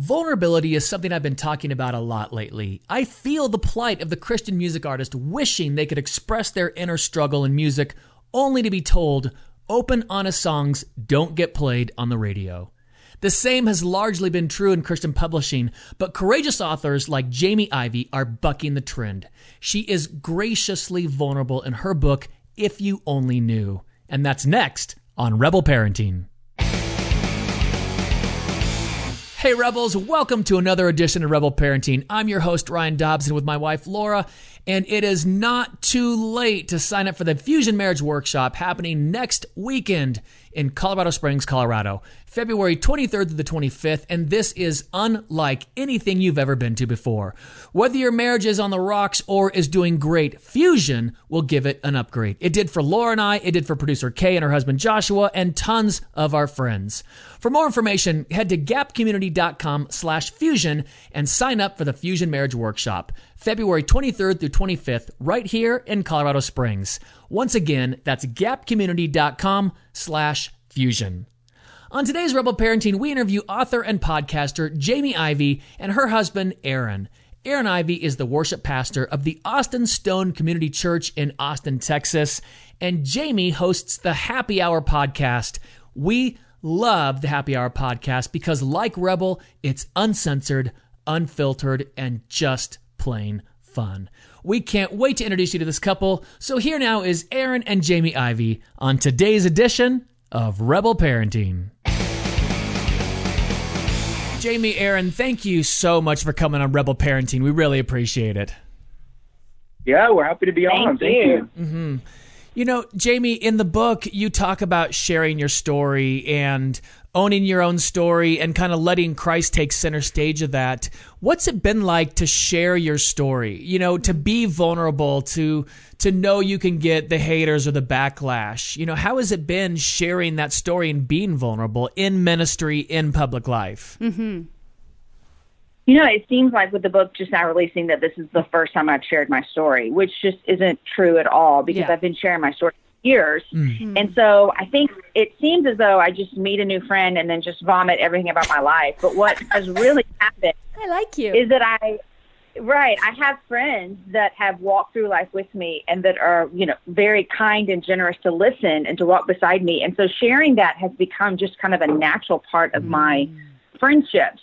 Vulnerability is something I've been talking about a lot lately. I feel the plight of the Christian music artist wishing they could express their inner struggle in music only to be told open, honest songs don't get played on the radio. The same has largely been true in Christian publishing, but courageous authors like Jamie Ivey are bucking the trend. She is graciously vulnerable in her book, If You Only Knew. And that's next on Rebel Parenting. Hey, Rebels, welcome to another edition of Rebel Parenting. I'm your host, Ryan Dobson, with my wife, Laura, and it is not too late to sign up for the Fusion Marriage Workshop happening next weekend in Colorado Springs, Colorado, February 23rd to the 25th, and this is unlike anything you've ever been to before. Whether your marriage is on the rocks or is doing great, Fusion will give it an upgrade. It did for Laura and I, it did for producer Kay and her husband Joshua, and tons of our friends. For more information, head to gapcommunity.com slash fusion and sign up for the Fusion Marriage Workshop, February 23rd through 25th, right here in Colorado Springs. Once again, that's gapcommunity.com slash fusion. On today's Rebel Parenting, we interview author and podcaster Jamie Ivey and her husband, Aaron. Aaron Ivey is the worship pastor of the Austin Stone Community Church in Austin, Texas, and Jamie hosts the Happy Hour podcast. We love the Happy Hour podcast because, like Rebel, it's uncensored, unfiltered, and just plain fun. We can't wait to introduce you to this couple. So here now is Aaron and Jamie Ivey on today's edition of Rebel Parenting. Jamie, Aaron, thank you so much for coming on Rebel Parenting. We really appreciate it. Yeah, we're happy to be Thank on. Thank you. you. Mm-hmm. You know, Jamie, in the book, you talk about sharing your story and owning your own story and kind of letting Christ take center stage of that. What's it been like to share your story? You know, to be vulnerable, to to know you can get the haters or the backlash. You know, how has it been sharing that story and being vulnerable in ministry in public life? Mm-hmm. You know, it seems like with the book just now releasing that this is the first time I've shared my story, which just isn't true at all because Yeah. I've been sharing my story years. Mm. And so I think it seems as though I just meet a new friend and then just vomit everything about my life. But what has really happened I like you. is that I, right, I have friends that have walked through life with me and that are, you know, very kind and generous to listen and to walk beside me. And so sharing that has become just kind of a natural part of my friendships.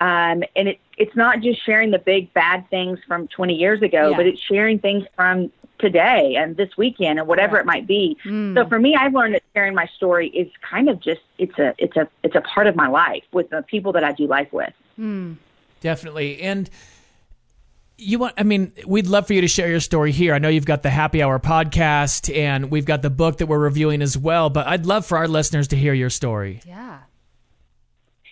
Um, and it, it's not just sharing the big bad things from 20 years ago, Yeah. but it's sharing things from today and this weekend and whatever it might be. Mm. So for me, I've learned that sharing my story is kind of just it's a it's a it's a part of my life with the people that I do life with. Mm. Definitely. And you want, I mean, we'd love for you to share your story here. I know you've got the Happy Hour podcast and we've got the book that we're reviewing as well, but I'd love for our listeners to hear your story. Yeah.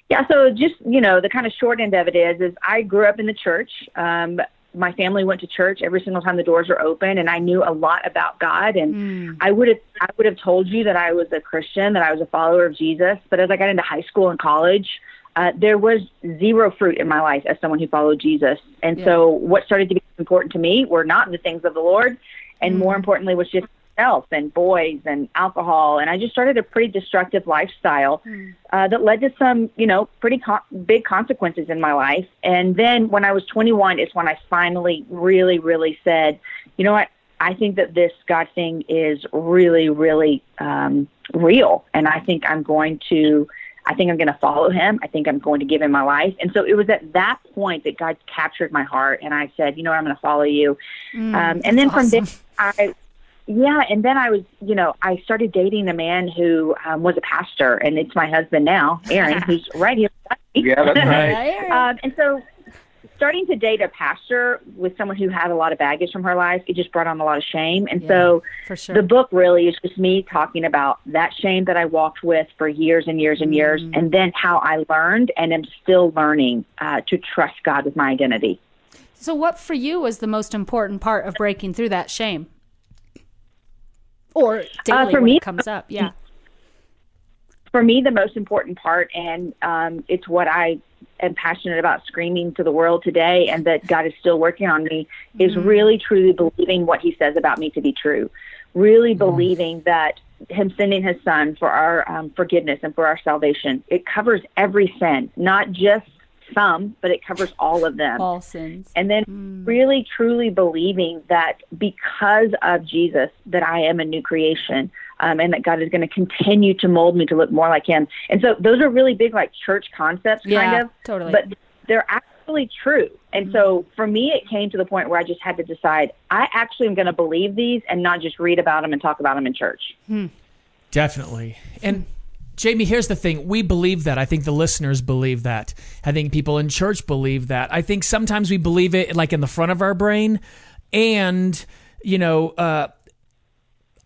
Yeah, so just you know, the kind of short end of it is, is I grew up in the church. Um, my family went to church every single time the doors were open, and I knew a lot about God. And Mm. I would have, I would have told you that I was a Christian, that I was a follower of Jesus. But as I got into high school and college, uh, there was zero fruit in my life as someone who followed Jesus. And Yeah. so, what started to be important to me were not the things of the Lord, and Mm. more importantly, was just self and boys and alcohol. And I just started a pretty destructive lifestyle Mm. uh, that led to some, you know, pretty con- big consequences in my life. And then when I was 21 is when I finally really, really said, you know what? I think that this God thing is really, really um, real. And I think I'm going to, I think I'm going to follow him. I think I'm going to give him my life. And so it was at that point that God captured my heart. And I said, you know what? I'm going to follow you. Mm. Um, and then That's from there, I, yeah, and then I was, you know, I started dating a man who um, was a pastor, and it's my husband now, Aaron, who's right here. Yeah, that's right. Right. um, and so, starting to date a pastor with someone who had a lot of baggage from her life, it just brought on a lot of shame. And Yeah, so, for sure. the book really is just me talking about that shame that I walked with for years and years and years, Mm. and then how I learned and am still learning uh, to trust God with my identity. so, what for you was the most important part of breaking through that shame? Or daily Uh, for me- comes up? Yeah. for me, the most important part, and um, it's what I am passionate about screaming to the world today, and that God is still working on me, is really truly believing what He says about me to be true. Really believing that Him sending His Son for our um, forgiveness and for our salvation, it covers every sin, not just some, but it covers all of them. All sins. And then mm. really truly believing that because of Jesus that I am a new creation. Um, and that God is going to continue to mold me to look more like Him. And so those are really big, like church concepts, yeah, kind of. Totally. But they're actually true. And mm-hmm. so for me, it came to the point where I just had to decide I actually am going to believe these and not just read about them and talk about them in church. Hmm. Definitely. And Jamie, here's the thing. We believe that. I think the listeners believe that. I think people in church believe that. I think sometimes we believe it like in the front of our brain. And, you know, uh,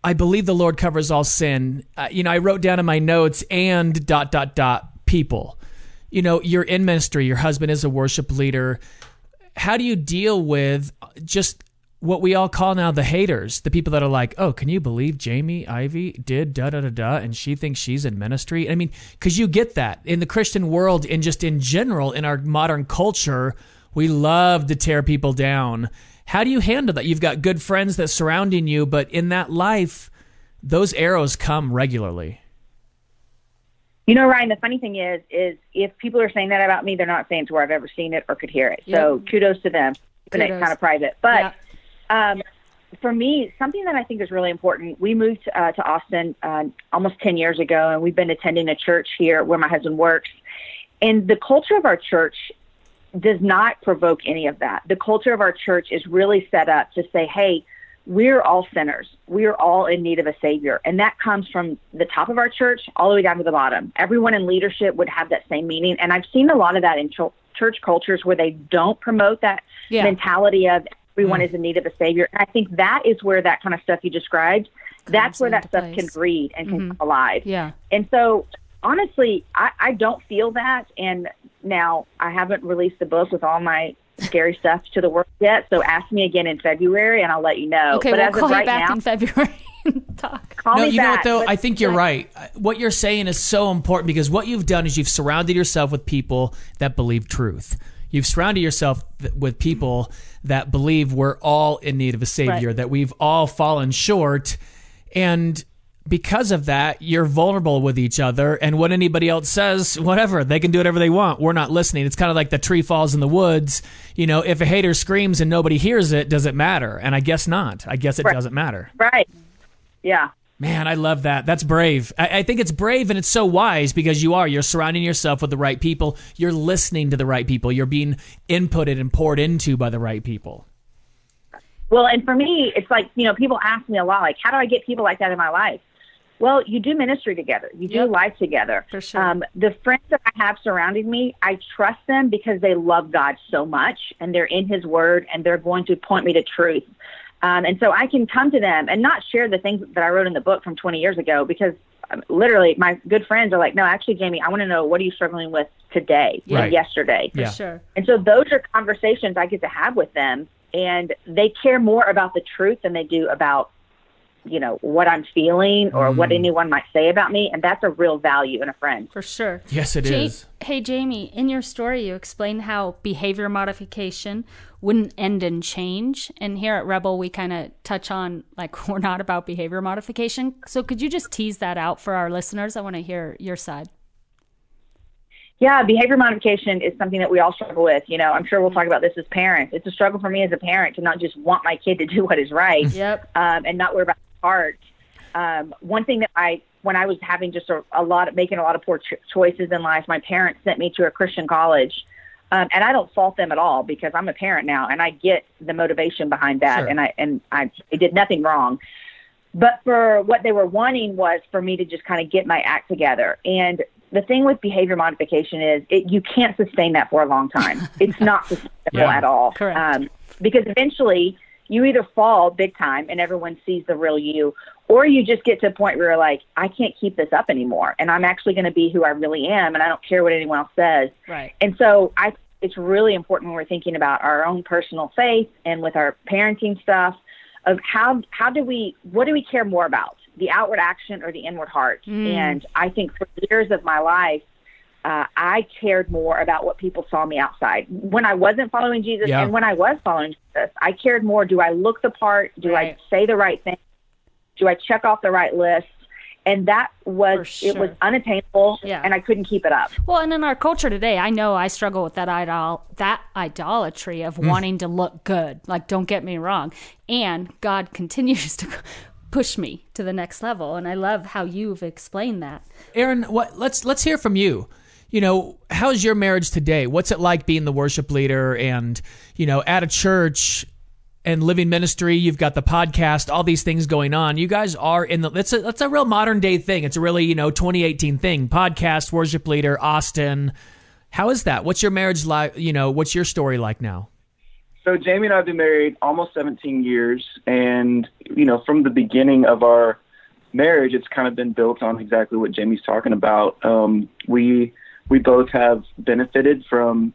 I believe the Lord covers all sin. Uh, you know, I wrote down in my notes and dot, dot, dot, people. You know, you're in ministry, your husband is a worship leader. How do you deal with just what we all call now the haters, the people that are like, "Oh, can you believe Jamie Ivey did da da da da, and she thinks she's in ministry?" I mean, because you get that in the Christian world, and just in general in our modern culture, we love to tear people down. How do you handle that? You've got good friends that surrounding you, but in that life, those arrows come regularly. You know, Ryan, the funny thing is, is if people are saying that about me, they're not saying to where I've ever seen it or could hear it. Yep. So kudos to them, keeping it kind of private. But um, for me, something that I think is really important, we moved uh, to Austin uh, almost 10 years ago, and we've been attending a church here where my husband works. And the culture of our church does not provoke any of that. The culture of our church is really set up to say, hey, we're all sinners. We are all in need of a savior. And that comes from the top of our church all the way down to the bottom. Everyone in leadership would have that same meaning. And I've seen a lot of that in ch- church cultures where they don't promote that yeah. mentality of everyone mm. is in need of a savior. And I think that is where that kind of stuff you described, Comes that's where that stuff place. can breed and can mm-hmm. come alive. Yeah. And so honestly, I, I don't feel that. And now I haven't released the book with all my scary stuff to the world yet. So ask me again in February and I'll let you know. Okay, but we'll as call of right you back now, in February. Talk. Call no, me you back. know what though? I think you're right. What you're saying is so important because what you've done is you've surrounded yourself with people that believe truth. You've surrounded yourself th- with people that believe we're all in need of a savior, Right. that we've all fallen short, and because of that, you're vulnerable with each other. And what anybody else says, whatever, they can do whatever they want. We're not listening. It's kind of like the tree falls in the woods. You know, if a hater screams and nobody hears it, does it matter? And I guess not. I guess it Right. doesn't matter. Right. Yeah. Man, I love that. That's brave. I, I think it's brave and it's so wise because you are. You're surrounding yourself with the right people. You're listening to the right people. You're being inputted and poured into by the right people. Well, and for me, it's like, you know, people ask me a lot, like, how do I get people like that in my life? Well, you do ministry together. You do Yep. life together. For sure. Um, the friends that I have surrounding me, I trust them because they love God so much and they're in His Word and they're going to point me to truth. Um, and so I can come to them and not share the things that I wrote in the book from 20 years ago because um, literally my good friends are like, no, actually, Jamie, I want to know what are you struggling with today Right. and yesterday. For Yeah. sure. And so those are conversations I get to have with them, and they care more about the truth than they do about, you know, what I'm feeling or what Mm. anyone might say about me. And that's a real value in a friend. For sure. Yes, it is. Ja- Hey, Jamie, in your story, you explained how behavior modification wouldn't end in change. And here at Rebel, we kind of touch on like we're not about behavior modification. So could you just tease that out for our listeners? I want to hear your side. Yeah, behavior modification is something that we all struggle with. You know, I'm sure we'll talk about this as parents. It's a struggle for me as a parent to not just want my kid to do what is right Yep. um, and not worry about the heart. Um, one thing that I, when I was having just a, a lot of making a lot of poor cho- choices in life, my parents sent me to a Christian college, um, and I don't fault them at all because I'm a parent now and I get the motivation behind that, Sure. and I and I, I did nothing wrong. But for what they were wanting was for me to just kind of get my act together. And the thing with behavior modification is it, you can't sustain that for a long time. it's not sustainable Yeah. at all. Correct. Um, because eventually you either fall big time and everyone sees the real you, or you just get to a point where you're like, I can't keep this up anymore. And I'm actually going to be who I really am. And I don't care what anyone else says. Right. And so I, it's really important when we're thinking about our own personal faith and with our parenting stuff of how, how do we, what do we care more about, the outward action or the inward heart? Mm. And I think for years of my life, uh, I cared more about what people saw me outside. When I wasn't following Jesus Yeah. and when I was following Jesus, I cared more. Do I look the part? Do Right. I say the right thing? Do I check off the right list? and that was For it was unattainable Yeah. and I couldn't keep it up. Well, and in our culture today, I know I struggle with that idol, that idolatry of wanting to look good. Like, don't get me wrong. And God continues to push me to the next level, and I love how you've explained that. Aaron, what? Let's let's hear from you. You know, how's your marriage today? What's it like being the worship leader and you know at a church and living ministry? You've got the podcast, all these things going on. You guys are in the. That's a that's a real modern day thing. It's a really you know 2018 thing. Podcast, worship leader, Austin. How is that? What's your marriage like? You know, what's your story like now? So Jamie and I have been married almost 17 years, and you know, from the beginning of our marriage, it's kind of been built on exactly what Jamie's talking about. Um, we we both have benefited from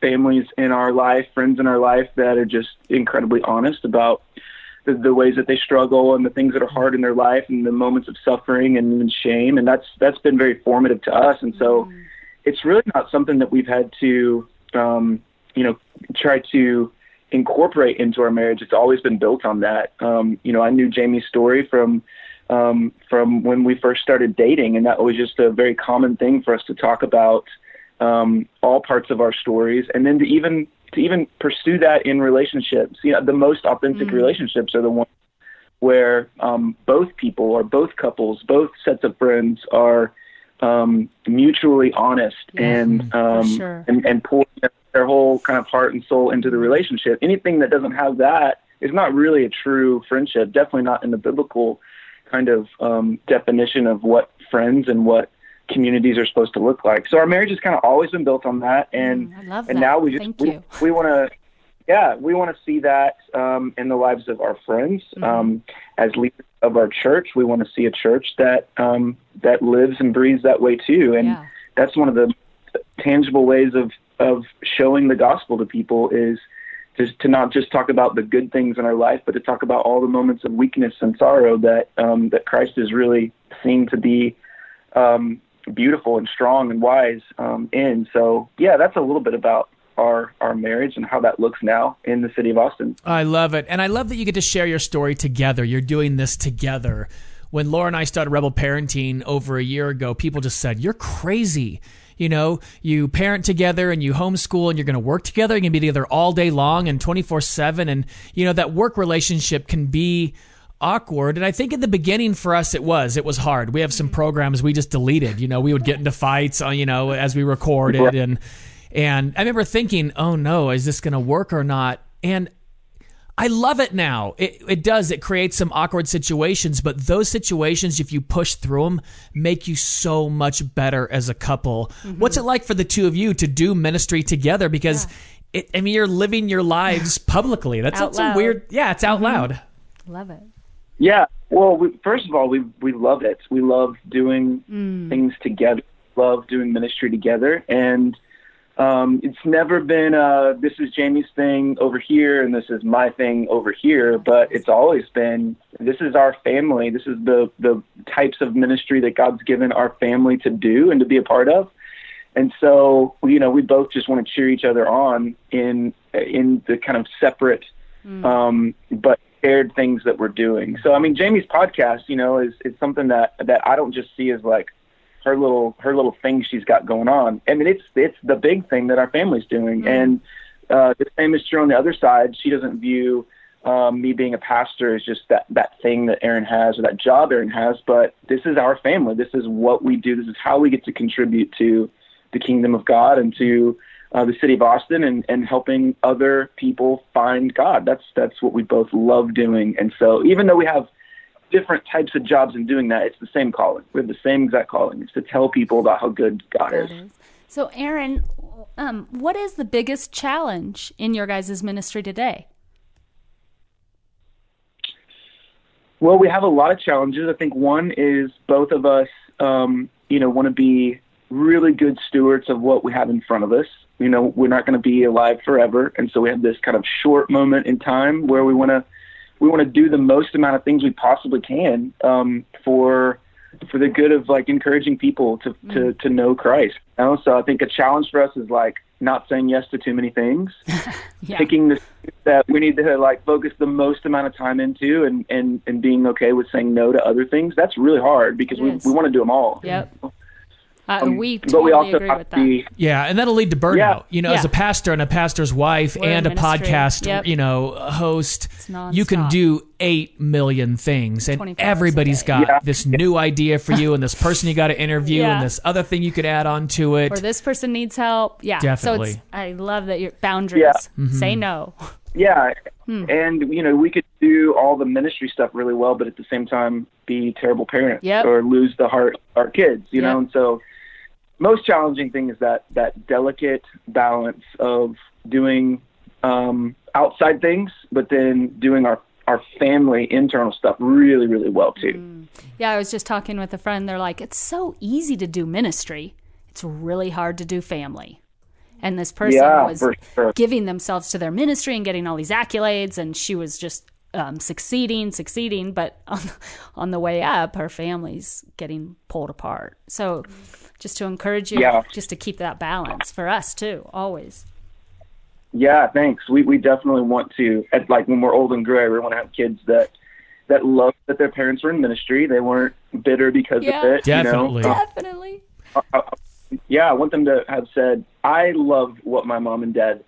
families in our life, friends in our life that are just incredibly honest about the, the ways that they struggle and the things that are hard in their life and the moments of suffering and, shame, and that's that's been very formative to us. And so, it's really not something that we've had to, um, you know, try to incorporate into our marriage. It's always been built on that. Um, you know, I knew Jamie's story from um, from when we first started dating, and that was just a very common thing for us to talk about um, all parts of our stories, and then to even to even pursue that in relationships. You know, the most authentic relationships are the ones where um, both people or both couples, both sets of friends are um, mutually honest and um, sure. and and pour their whole kind of heart and soul into the relationship. Anything that doesn't have that is not really a true friendship. Definitely not in the biblical kind of um, definition of what friends and what communities are supposed to look like. So our marriage has kind of always been built on that, and Mm, I love and that. now we just Thank we, we want to yeah we want to see that um, in the lives of our friends Mm-hmm. um, as leaders of our church. We want to see a church that um, that lives and breathes that way too, and Yeah. that's one of the tangible ways of of showing the gospel to people is just to not just talk about the good things in our life, but to talk about all the moments of weakness and sorrow that um, that Christ is really seen to be um, beautiful and strong and wise um, in. So yeah, that's a little bit about our our marriage and how that looks now in the city of Austin. I love it. And I love that you get to share your story together. You're doing this together. When Laura and I started Rebel Parenting over a year ago, people just said, You're crazy. You know, you parent together and you homeschool and you're going to work together. You're going to be together all day long and 24 7. And, you know, that work relationship can be awkward. And I think in the beginning for us, it was. It was hard. We have some programs we just deleted. You know, we would get into fights, uh, you know, as we recorded. And, and I remember thinking, oh no, is this going to work or not? And I love it now. It, it does. It creates some awkward situations, but those situations, if you push through them, make you so much better as a couple. Mm-hmm. What's it like for the two of you to do ministry together? Because it, I mean, you're living your lives publicly. That's Out that's loud. weird. Yeah, it's out mm-hmm. loud. Love it. Yeah. Well, we, first of all, we we love it. We love doing mm. things together. Love doing ministry together, and um, it's never been uh, this is Jamie's thing over here and this is my thing over here. But it's always been this is our family. This is the the types of ministry that God's given our family to do and to be a part of. And so, you know, we both just want to cheer each other on in in the kind of separate um, but shared things that we're doing. So, I mean, Jamie's podcast, you know, is is something that that I don't just see as like her little her little thing she's got going on. I mean, it's it's the big thing that our family's doing, and uh, the same is true on the other side. She doesn't view um, me being a pastor as just that that thing that Aaron has or that job Aaron has, but this is our family. This is what we do. This is how we get to contribute to the kingdom of God and to uh, the city of Austin and, and helping other people find God. That's that's what we both love doing. And so even though we have different types of jobs in doing that, it's the same calling. We have the same exact calling. It's to tell people about how good God is. So, Aaron, um, what is the biggest challenge in your guys' ministry today? Well, we have a lot of challenges. I think one is both of us, um, you know, want to be really good stewards of what we have in front of us. You know, we're not going to be alive forever, and so we have this kind of short moment in time where we want to we want to do the most amount of things we possibly can um, for for the good of like encouraging people to to to know Christ. You know? So I think a challenge for us is like not saying yes to too many things, Yeah. picking the that we need to like focus the most amount of time into, and and and being okay with saying no to other things. That's really hard because It we is. we want to do them all. Yep. Uh, Um, we but totally we also agree with that. be Yeah, and that'll lead to burnout. Yeah. You know, as a pastor and a pastor's wife We're and a ministry. podcast, Yep. you know, host, you can do eight million things, and 24 hours a everybody's day. got Yeah. this new idea for you, and this person you got to interview, Yeah. and this other thing you could add on to it. Or this person needs help. Yeah. Definitely. So it's, I love that your boundaries. Yeah. Mm-hmm. Say no. Yeah. Hmm. And, you know, we could do all the ministry stuff really well, but at the same time be terrible parents Yep. or lose the heart of our kids, you Yep. know? And so most challenging thing is that, that delicate balance of doing um, outside things, but then doing our, our family internal stuff really, really well too. Yeah, I was just talking with a friend. They're like, it's so easy to do ministry. It's really hard to do family. And this person Yeah, was sure. giving themselves to their ministry and getting all these accolades, and she was just um, succeeding, succeeding. But on, on the way up, her family's getting pulled apart. So, just to encourage you, Yeah. just to keep that balance for us too, always. Yeah, thanks. We we definitely want to at like when we're old and gray, we want to have kids that that love that their parents were in ministry. They weren't bitter because Yeah. of it. Definitely. You know? Uh, Definitely. yeah, I want them to have said, I love what my mom and dad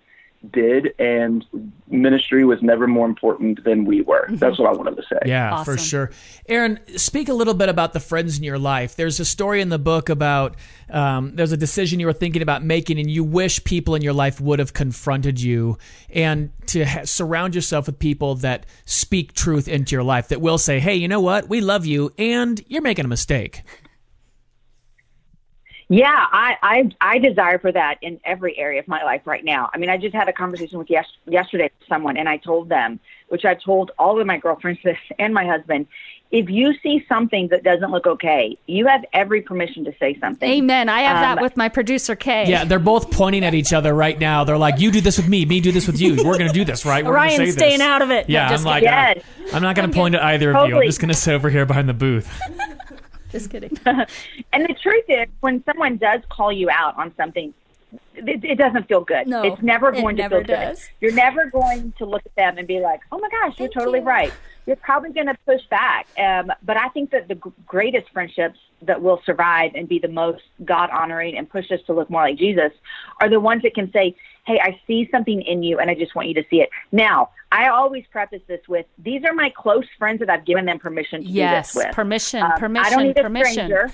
did, and ministry was never more important than we were. That's what I wanted to say. Yeah, for sure. Aaron, speak a little bit about the friends in your life. There's a story in the book about um, there's a decision you were thinking about making, and you wish people in your life would have confronted you, and to ha- surround yourself with people that speak truth into your life, that will say, "Hey, you know what? We love you, and you're making a mistake." Yeah, I, I I desire for that in every area of my life right now. I mean, I just had a conversation with yes, yesterday with someone, and I told them, which I told all of my girlfriends this and my husband, if you see something that doesn't look okay, you have every permission to say something. Amen. I have that Um, with my producer Kay. Yeah, they're both pointing at each other right now. They're like, "You do this with me, me do this with you. We're going to do this, right? We're gonna Ryan's say staying this." out of it. No, Yeah, I'm like, kidding. Yes. I'm not going to point at either of you. I'm just going to sit over here behind the booth. Just kidding. And the truth is, when someone does call you out on something, it, it doesn't feel good. No, it's never it going to never feel does. good. You're never going to look at them and be like, "Oh my gosh, you're totally you. right." You're probably going to push back. Um, but I think that the g- greatest friendships that will survive and be the most God honoring and push us to look more like Jesus are the ones that can say, "Hey, I see something in you, and I just want you to see it." Now, I always preface this with, "These are my close friends that I've given them permission to yes. do this with." Permission. Um, permission. I don't need a permission. stranger.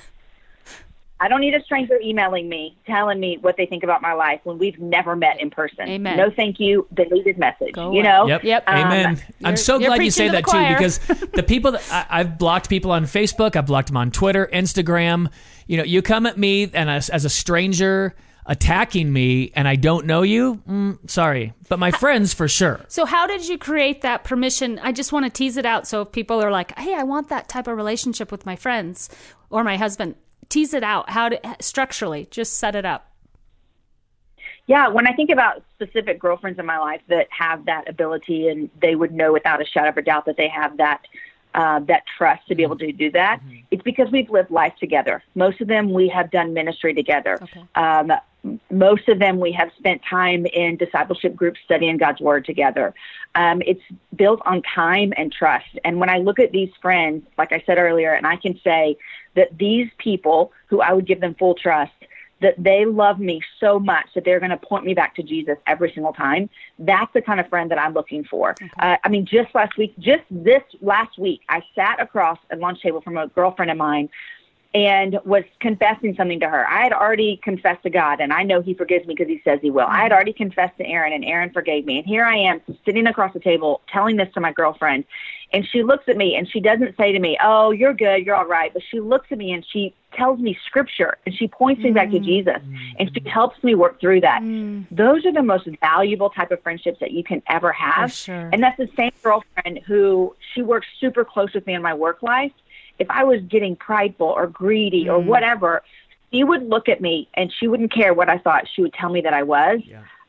I don't need a stranger emailing me, telling me what they think about my life when we've never met in person. Amen. No, thank you. Deleted message. Go you know. Yep. Yep. Amen. Um, I'm so glad you say to the that too because the people that I, I've blocked people on Facebook, I've blocked them on Twitter, Instagram. You know, you come at me and as, as a stranger attacking me and I don't know you, mm, sorry, but my friends for sure. So how did you create that permission? I just want to tease it out so if people are like, "Hey, I want that type of relationship with my friends or my husband." Tease it out. How to structurally just set it up. Yeah, when I think about specific girlfriends in my life that have that ability, and they would know without a shadow of a doubt that they have that uh, that trust to be able to do that. It's because we've lived life together. Most of them we have done ministry together. Okay. Um, most of them we have spent time in discipleship groups studying God's word together. Um, it's built on time and trust. And when I look at these friends, like I said earlier, and I can say that these people who I would give them full trust, that they love me so much that they're going to point me back to Jesus every single time. That's the kind of friend that I'm looking for. Uh, I mean, just last week, just this last week, I sat across a lunch table from a girlfriend of mine and was confessing something to her. I had already confessed to God, and I know He forgives me because He says He will. I had already confessed to Aaron, and Aaron forgave me. And here I am sitting across the table telling this to my girlfriend. And she looks at me and she doesn't say to me, Oh, you're good, you're all right. But she looks at me and she tells me scripture and she points me back to mm. Jesus and she helps me work through that. Mm. Those are the most valuable type of friendships that you can ever have. Sure. And that's the same girlfriend who she works super close with me in my work life. If I was getting prideful or greedy or mm. whatever, she would look at me and she wouldn't care what I thought. She would tell me that I was.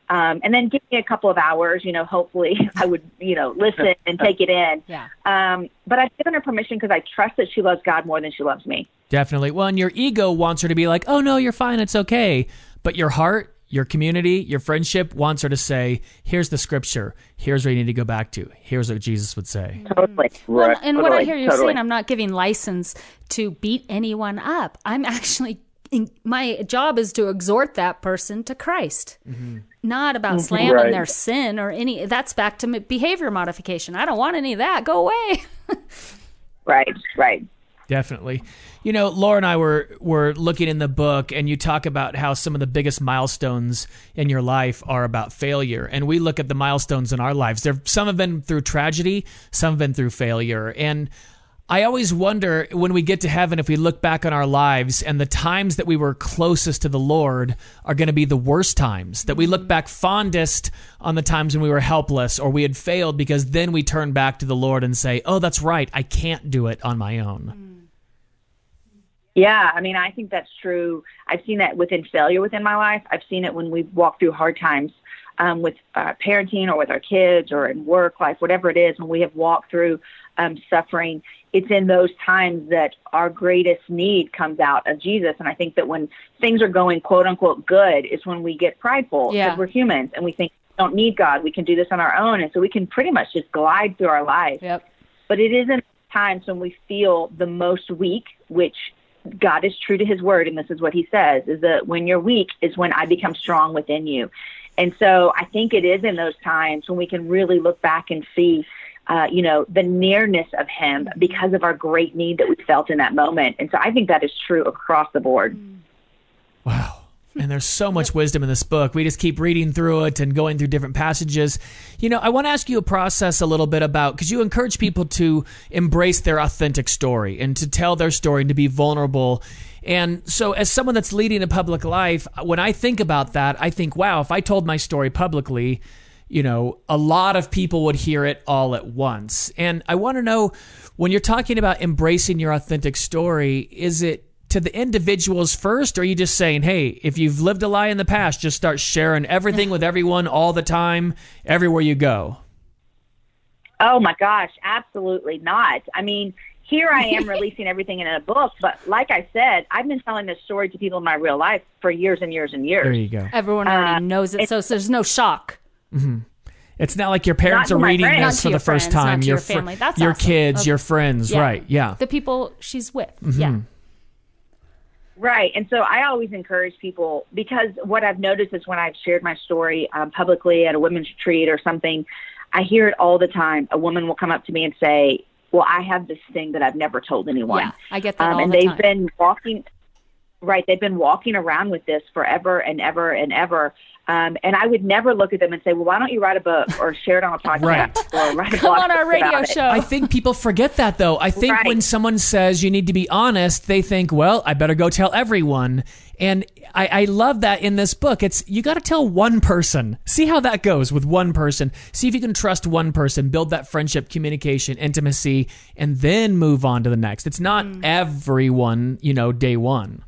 Um, and then give me a couple of hours, you know, hopefully I would, you know, listen and take it in. Yeah. Um, but I've given her permission because I trust that she loves God more than she loves me. Definitely. Well, and your ego wants her to be like, "Oh no, you're fine, it's okay," but your heart your community, your friendship wants her to say, here's the scripture. Here's where you need to go back to. Here's what Jesus would say. Totally. Well, Right, and what I hear you totally. saying, I'm not giving license to beat anyone up. I'm actually, in, my job is to exhort that person to Christ. Mm-hmm. Not about mm-hmm. slamming Right. their sin or any. That's back to behavior modification. I don't want any of that. Go away. Right. Right. Definitely. You know, Laura and I were were looking in the book and you talk about how some of the biggest milestones in your life are about failure. And we look at the milestones in our lives. There some have been through tragedy, some have been through failure. And I always wonder when we get to heaven if we look back on our lives and the times that we were closest to the Lord are going to be the worst times. That we look back fondest on the times when we were helpless or we had failed because then we turn back to the Lord and say, "Oh, that's right. I can't do it on my own." Yeah, I mean, I think that's true. I've seen that within failure within my life. I've seen it when we've walked through hard times um, with uh, parenting or with our kids or in work life, whatever it is. When we have walked through um, suffering, it's in those times that our greatest need comes out of Jesus. And I think that when things are going quote unquote good, is when we get prideful because Yeah. we're humans and we think we don't need God. We can do this on our own, and so we can pretty much just glide through our lives Yep. but it is in times when we feel the most weak, which God is true to his word, and this is what he says, is that when you're weak is when I become strong within you. And so I think it is in those times when we can really look back and see, uh, you know, the nearness of him because of our great need that we felt in that moment. And so I think that is true across the board. Wow. And there's so much wisdom in this book. We just keep reading through it and going through different passages. You know, I want to ask you a process a little bit about because you encourage people to embrace their authentic story and to tell their story and to be vulnerable. And so, as someone that's leading a public life, when I think about that, I think, wow, if I told my story publicly, you know, a lot of people would hear it all at once. And I want to know when you're talking about embracing your authentic story, is it to the individuals first, or are you just saying, hey, if you've lived a lie in the past, just start sharing everything with everyone all the time, everywhere you go? Oh my gosh, absolutely not. I mean, here I am releasing everything in a book, but like I said, I've been telling this story to people in my real life for years and years and years. There you go. Everyone already Uh, knows it, so there's no shock. It's not like your parents Not are reading friends. This to for the first friends, time. to your your family. That's your awesome. kids, Of- your friends, Yeah. right? Yeah. The people she's with. Mm-hmm. Yeah. Right. And so I always encourage people because what I've noticed is when I've shared my story um, publicly at a women's retreat or something, I hear it all the time. A woman will come up to me and say, Well, I have this thing that I've never told anyone. Yeah, I get that um, all and the they've time. been walking right they've been walking around with this forever and ever and ever um, and i would never look at them and say well why don't you write a book or share it on a podcast Right. or write a Come on our post about radio it. show. I think people forget that though. I think Right. when someone says you need to be honest, they think, well, I better go tell everyone. And I, I love that in this book. It's you got to tell one person. See how that goes with one person. See if you can trust one person, build that friendship, communication, intimacy, and then move on to the next. It's not Mm. everyone, you know, day one.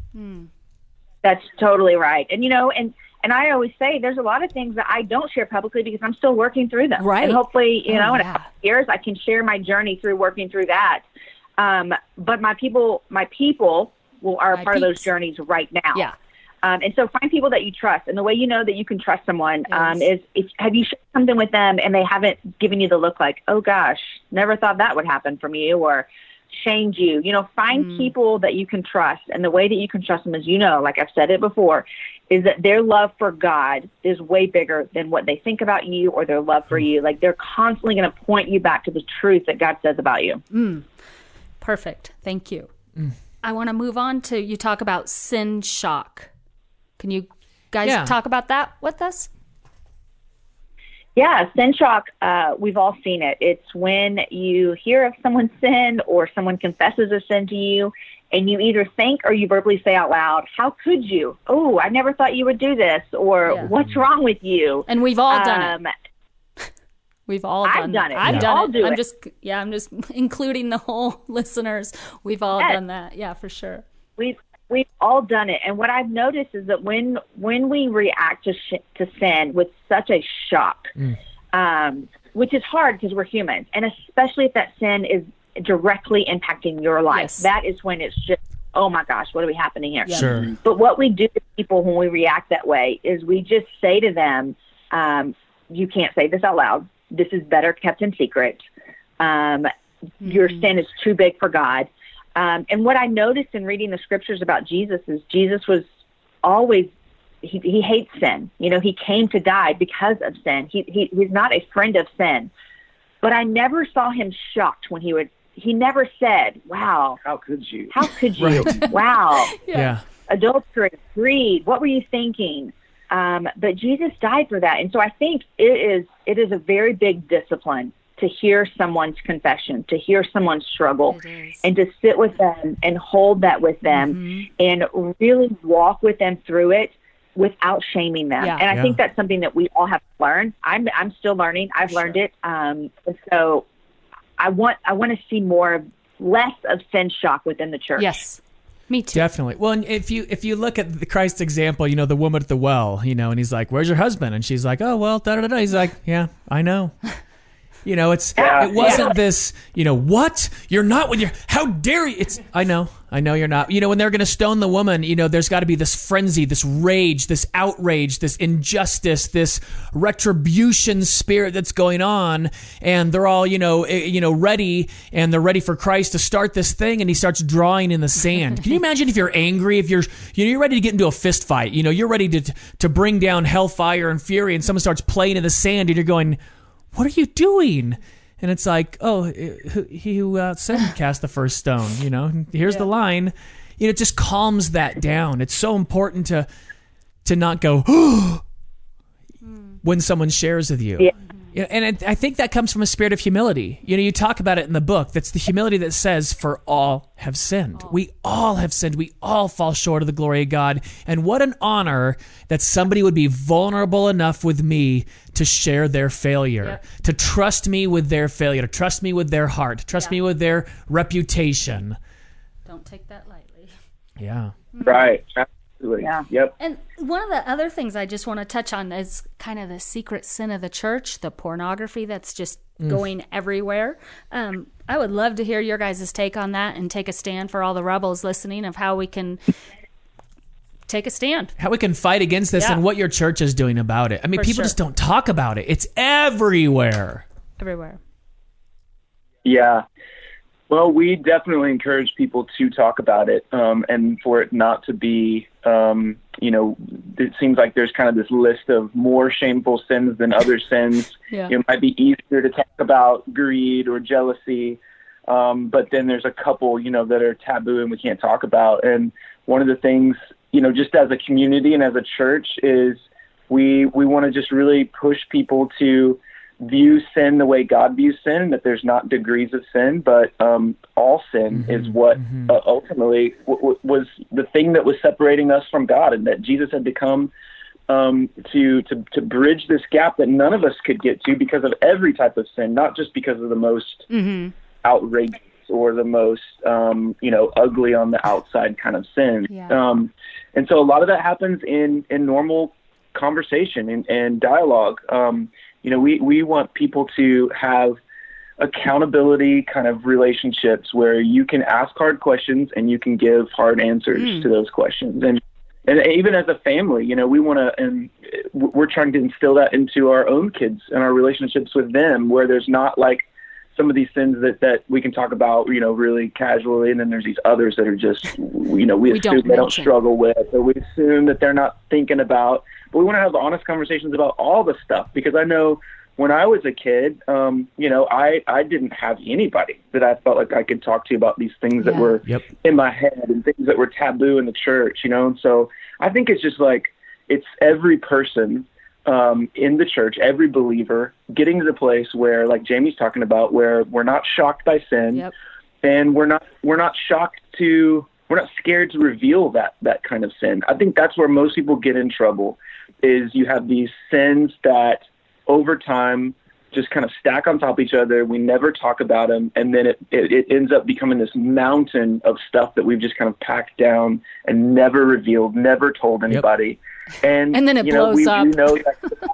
That's totally right. And you know, and and I always say there's a lot of things that I don't share publicly because I'm still working through them. Right. And hopefully, you Oh, know, in a couple of years I can share my journey through working through that. Um, but my people, my people will are a My part of those journeys right now. Yeah. Um, and so find people that you trust. And the way you know that you can trust someone um, is if have you shared something with them and they haven't given you the look like, oh gosh, never thought that would happen from you or shamed you. You know, find Mm. people that you can trust. And the way that you can trust them is, you know, like I've said it before, is that their love for God is way bigger than what they think about you or their love Mm. for you. Like they're constantly going to point you back to the truth that God says about you. Mm. Perfect. Thank you. Mm. I want to move on to you talk about sin shock. Can you guys Yeah. talk about that with us? Yeah, sin shock, uh, we've all seen it. It's when you hear of someone's sin or someone confesses a sin to you, and you either think or you verbally say out loud, How could you? Oh, I never thought you would do this, or Yeah. What's wrong with you? And we've all done it. Um, We've all I've done, done it. I've done it. I'm it. just yeah, I'm just including the whole listeners. We've all Yes. done that. Yeah, for sure. We've we've all done it, and what I've noticed is that when when we react to sh- to sin with such a shock, um, which is hard because we're humans, and especially if that sin is directly impacting your life, Yes. that is when it's just oh my gosh, what are we happening here? Sure. But what we do to people when we react that way is we just say to them, um, you can't say this out loud. This is better kept in secret. Um, Your sin is too big for God. Um, and what I noticed in reading the scriptures about Jesus is Jesus was always he, he hates sin. You know, he came to die because of sin. He, he he's not a friend of sin. But I never saw him shocked when he would. He never said, "Wow, How could you? how could you? Right. Wow, Yeah. adultery, greed. What were you thinking?" Um, but Jesus died for that, and so I think it is it is a very big discipline to hear someone's confession, to hear someone's struggle, and to sit with them and hold that with them, Mm-hmm. and really walk with them through it without shaming them. Yeah. And I Yeah. think that's something that we all have to learn. I'm I'm still learning. I've learned it, um, and so I want I want to see more less of sin shock within the church. Yes. Me too. Definitely. Well, and if you if you look at the Christ example, you know the woman at the well, you know, and he's like, "Where's your husband?" And she's like, "Oh well, da da da." da." He's like, "Yeah, I know." You know, it's Yeah. it wasn't this. You know what? You're not with your. How dare you? It's. I know. I know you're not. You know, when they're going to stone the woman, you know, there's got to be this frenzy, this rage, this outrage, this injustice, this retribution spirit that's going on, and they're all, you know, eh, you know, ready, and they're ready for Christ to start this thing, and he starts drawing in the sand. Can you imagine if you're angry, if you're, you know, you're ready to get into a fist fight, you know, you're ready to to bring down hellfire and fury, and someone starts playing in the sand, and you're going, what are you doing? And it's like, oh, he who uh, sinned cast the first stone. You know, here's the line. You know, it just calms that down. It's so important to to not go when someone shares with you. Yeah. Yeah, and it, I think that comes from a spirit of humility. You know, you talk about it in the book. That's the humility that says, "For all have sinned. We all have sinned. We all fall short of the glory of God." And what an honor that somebody would be vulnerable enough with me to share their failure, to trust me with their failure, to trust me with their heart, to trust me with their reputation. Don't take that lightly. Yeah. Right. Absolutely. Yeah. Yep. And one of the other things I just want to touch on is kind of the secret sin of the church, the pornography that's just going everywhere. Um, I would love to hear your guys' take on that and take a stand for all the rebels listening of how we can take a stand. How we can fight against this Yeah. and what your church is doing about it. I mean, For people sure. just don't talk about it. It's everywhere. Everywhere. Yeah. Well, we definitely encourage people to talk about it, um, and for it not to be, um, you know, it seems like there's kind of this list of more shameful sins than other sins. Yeah. It might be easier to talk about greed or jealousy, um, but then there's a couple, you know, that are taboo and we can't talk about. And one of the things, you know, just as a community and as a church, is we we want to just really push people to view sin the way God views sin, that there's not degrees of sin, but um, all sin is what uh, ultimately w- w- was the thing that was separating us from God, and that Jesus had to come um, to, to to bridge this gap that none of us could get to because of every type of sin, not just because of the most outrageous or the most um, you know ugly on the outside kind of sin. Yeah. Um, and so a lot of that happens in in normal conversation and, and dialogue. Um, you know, we we want people to have accountability kind of relationships where you can ask hard questions and you can give hard answers hmm. to those questions. And and even as a family you know we want to and we're trying to instill that into our own kids and our relationships with them where there's not like some of these sins that that we can talk about you know really casually and then there's these others that are just you know we, We assume don't they don't struggle with or we assume that they're not thinking about but we want to have honest conversations about all the stuff because i know when I was a kid, um, you know, I, I didn't have anybody that I felt like I could talk to about these things that were Yep. in my head and things that were taboo in the church, you know. And so I think it's just like it's every person um, in the church, every believer getting to the place where, like Jamie's talking about, where we're not shocked by sin, Yep. and we're not we're not shocked to we're not scared to reveal that that kind of sin. I think that's where most people get in trouble. Is you have these sins that over time just kind of stack on top of each other. We never talk about them, and then it, it, it ends up becoming this mountain of stuff that we've just kind of packed down and never revealed, never told anybody. And And then it you know, blows we, up. We know that,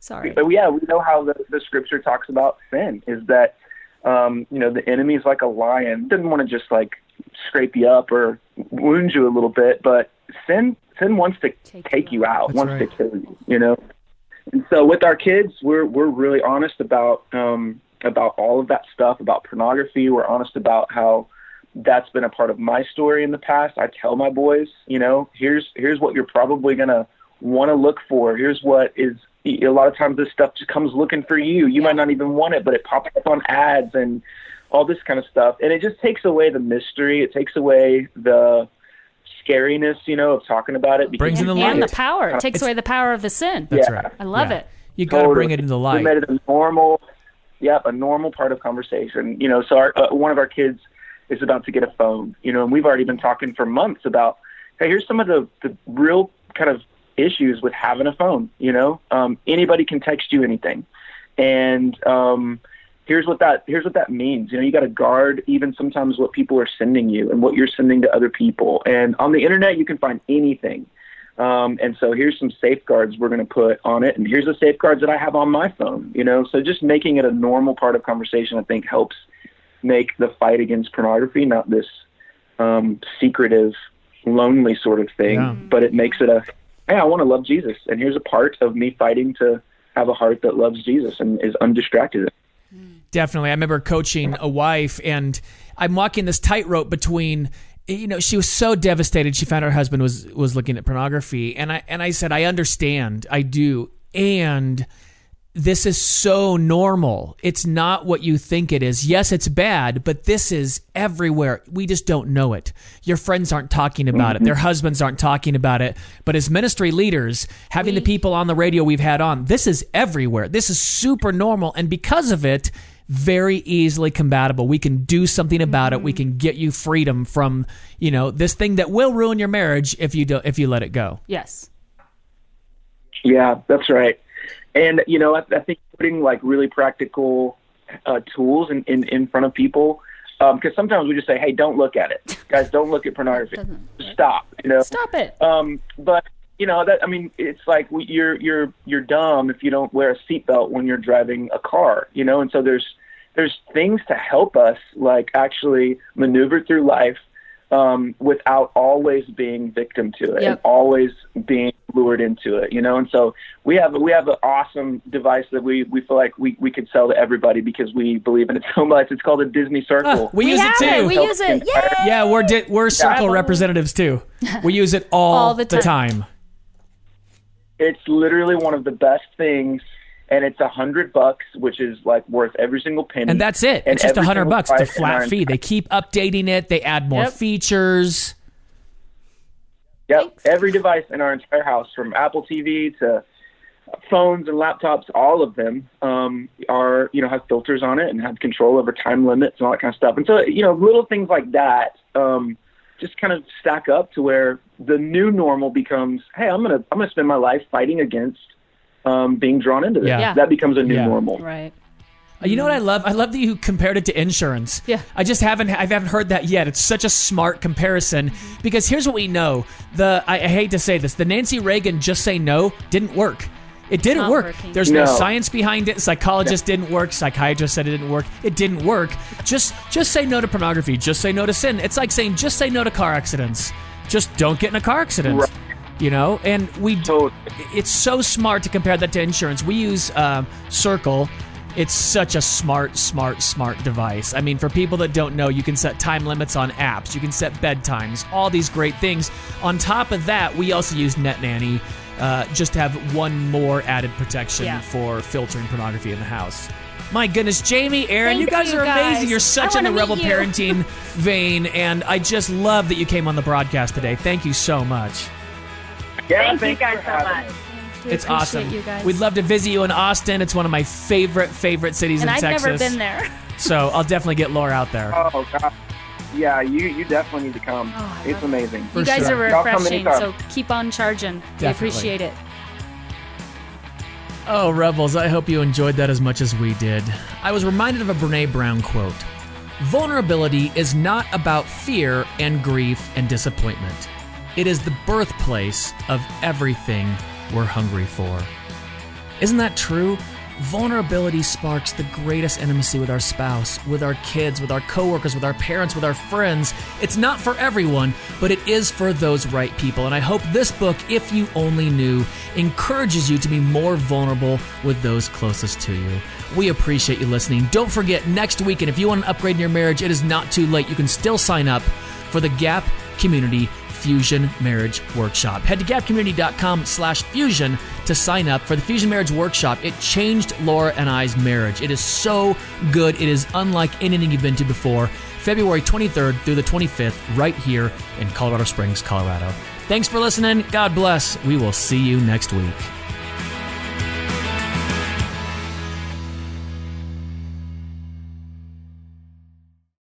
Sorry. but yeah, we know how the, the scripture talks about sin is that um, you know the enemy is like a lion. Doesn't want to just like scrape you up or wound you a little bit, but sin sin wants to Take take, you you out, That's wants right. to kill you. You know. And so with our kids, we're we're really honest about um, about all of that stuff about pornography. We're honest about how that's been a part of my story in the past. I tell my boys, you know, here's here's what you're probably gonna want to look for. Here's what is a lot of times this stuff just comes looking for you. You might not even want it, but it pops up on ads and all this kind of stuff. And it just takes away the mystery. It takes away the scariness, you know, of talking about it. because Brings in the light. and the power. It takes It's- away the power of the sin. That's Yeah. right. I love Yeah. it. You got to Totally. bring it into the We made it a normal, yep, a normal part of conversation. You know, so our, uh, one of our kids is about to get a phone. You know, and we've already been talking for months about, hey, here's some of the the real kind of issues with having a phone. You know, um, anybody can text you anything, and um, here's what that here's what that means. You know, you got to guard even sometimes what people are sending you and what you're sending to other people. And on the internet, you can find anything. Um, and so here's some safeguards we're going to put on it, and here's the safeguards that I have on my phone. You know, so just making it a normal part of conversation, I think, helps make the fight against pornography not this um, secretive, lonely sort of thing, Yeah. but it makes it a hey, I want to love Jesus, and here's a part of me fighting to have a heart that loves Jesus and is undistracted. Definitely. I remember coaching a wife, and I'm walking this tightrope between. You know, she was so devastated. She found her husband was was looking at pornography, and I and I said, I understand, I do, and this is so normal. It's not what you think it is. Yes, it's bad, but this is everywhere. We just don't know it. Your friends aren't talking about it. Mm-hmm. Their husbands aren't talking about it. But as ministry leaders, having the people on the radio we've had on, this is everywhere. This is super normal. And because of it, very easily compatible. We can do something about it. We mm-hmm. can get you freedom from, you know, this thing that will ruin your marriage if you do if you let it go. Yes. Yeah, that's right. And you know, I, I think putting like really practical uh, tools in, in in front of people, because sometimes we just say, "Hey, don't look at it, guys. Don't look at pornography. Stop." You know. Stop it. Um, but you know that I mean, it's like we, you're you're you're dumb if you don't wear a seatbelt when you're driving a car. You know, and so there's there's things to help us like actually maneuver through life um, without always being victim to it Yep. and always being lured into it. You know, and so we have we have an awesome device that we we feel like we we could sell to everybody because we believe in it so much. It's called a Disney Circle. Ah, we, We use have it it. too. We use it. Yay! Yeah, we're di- we're circle Yeah. representatives too. We use it all, All the the time. time. it's literally one of the best things and it's a hundred bucks which is like worth every single penny And that's it. And It's just a hundred bucks. It's a price in our flat fee. They keep updating it. They add more Yep. features. Yep. Thanks. Every device in our entire house, from Apple TV to phones and laptops, all of them um, are you know have filters on it and have control over time limits and all that kind of stuff. And so you know little things like that um, just kind of stack up to where the new normal becomes, hey, I'm gonna I'm gonna spend my life fighting against um, being drawn into this. Yeah. Yeah. That becomes a new Yeah. normal. Right. Uh, You know what I love? I love that you compared it to insurance. Yeah. I just haven't I haven't heard that yet. It's such a smart comparison because here's what we know. The I, I hate to say this, the Nancy Reagan just say no didn't work. It didn't not work. working. There's no. No. science behind it. Psychologists didn't work. Psychiatrists said it didn't work. It didn't work. Just just say no to pornography. Just say no to sin. It's like saying just say no to car accidents. Just don't get in a car accident. Right. You know, and we Totally. it's so smart to compare that to insurance. We use um, Circle. It's such a smart, smart, smart device. I mean, for people that don't know, you can set time limits on apps. You can set bedtimes. All these great things. On top of that, we also use NetNanny uh, just to have one more added protection Yeah. for filtering pornography in the house. My goodness, Jamie, Aaron, Thank you guys you, are guys. amazing. You're such in the rebel you. parenting vein, and I just love that you came on the broadcast today. Thank you so much. Yeah, Thank you guys so much. me. We It's awesome. You guys. We'd love to visit you in Austin. It's one of my favorite, favorite cities And in I've Texas. never been there. So I'll definitely get Laura out there. Oh God. Yeah, you you definitely need to come. Oh, it's amazing. For you guys sure. are refreshing, so keep on charging. We appreciate it. Oh, Rebels, I hope you enjoyed that as much as we did. I was reminded of a Brene Brown quote Vulnerability is not about fear and grief and disappointment, it is the birthplace of everything we're hungry for. Isn't that true? Vulnerability sparks the greatest intimacy with our spouse, with our kids, with our coworkers, with our parents, with our friends. It's not for everyone, but it is for those right people. And I hope this book, If You Only Knew, encourages you to be more vulnerable with those closest to you. We appreciate you listening. Don't forget, next week, and if you want an upgrade in your marriage, it is not too late. You can still sign up for the Gap Community Fusion Marriage Workshop. Head to gapcommunity.com slash fusion to sign up for the Fusion Marriage Workshop. It changed Laura and I's marriage. It is so good. It is unlike anything you've been to before. February 23rd through the 25th, right here in Colorado Springs, Colorado. Thanks for listening. God bless. We will see you next week.